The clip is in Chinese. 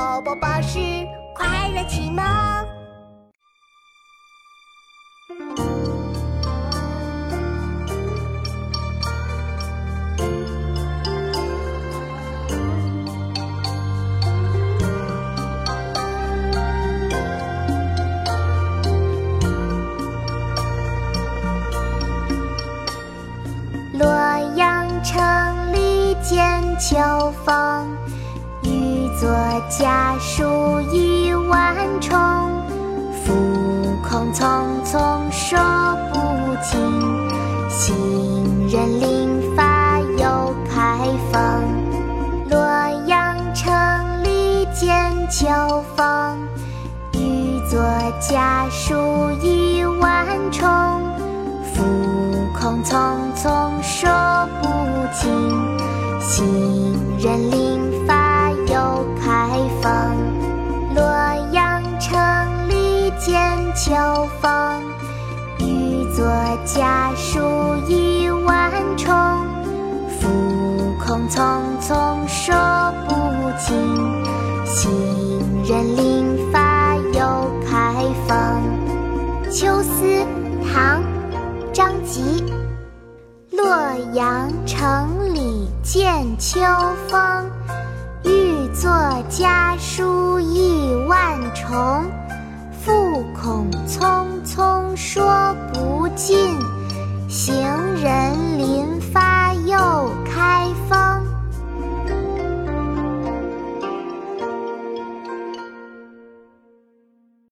宝宝巴士快乐启蒙。洛阳城里见秋风，作家书意万重。复恐匆匆说不尽，行人临发又开封。洛阳城里见秋风，欲作家书意万重。复恐匆匆说不尽，行人临发风。洛阳城里见秋风，欲作家书意万重。复恐匆匆说不尽，行人临发又开封。《秋思》唐·张籍。洛阳城里见秋风，万重。复恐匆匆说不尽，行。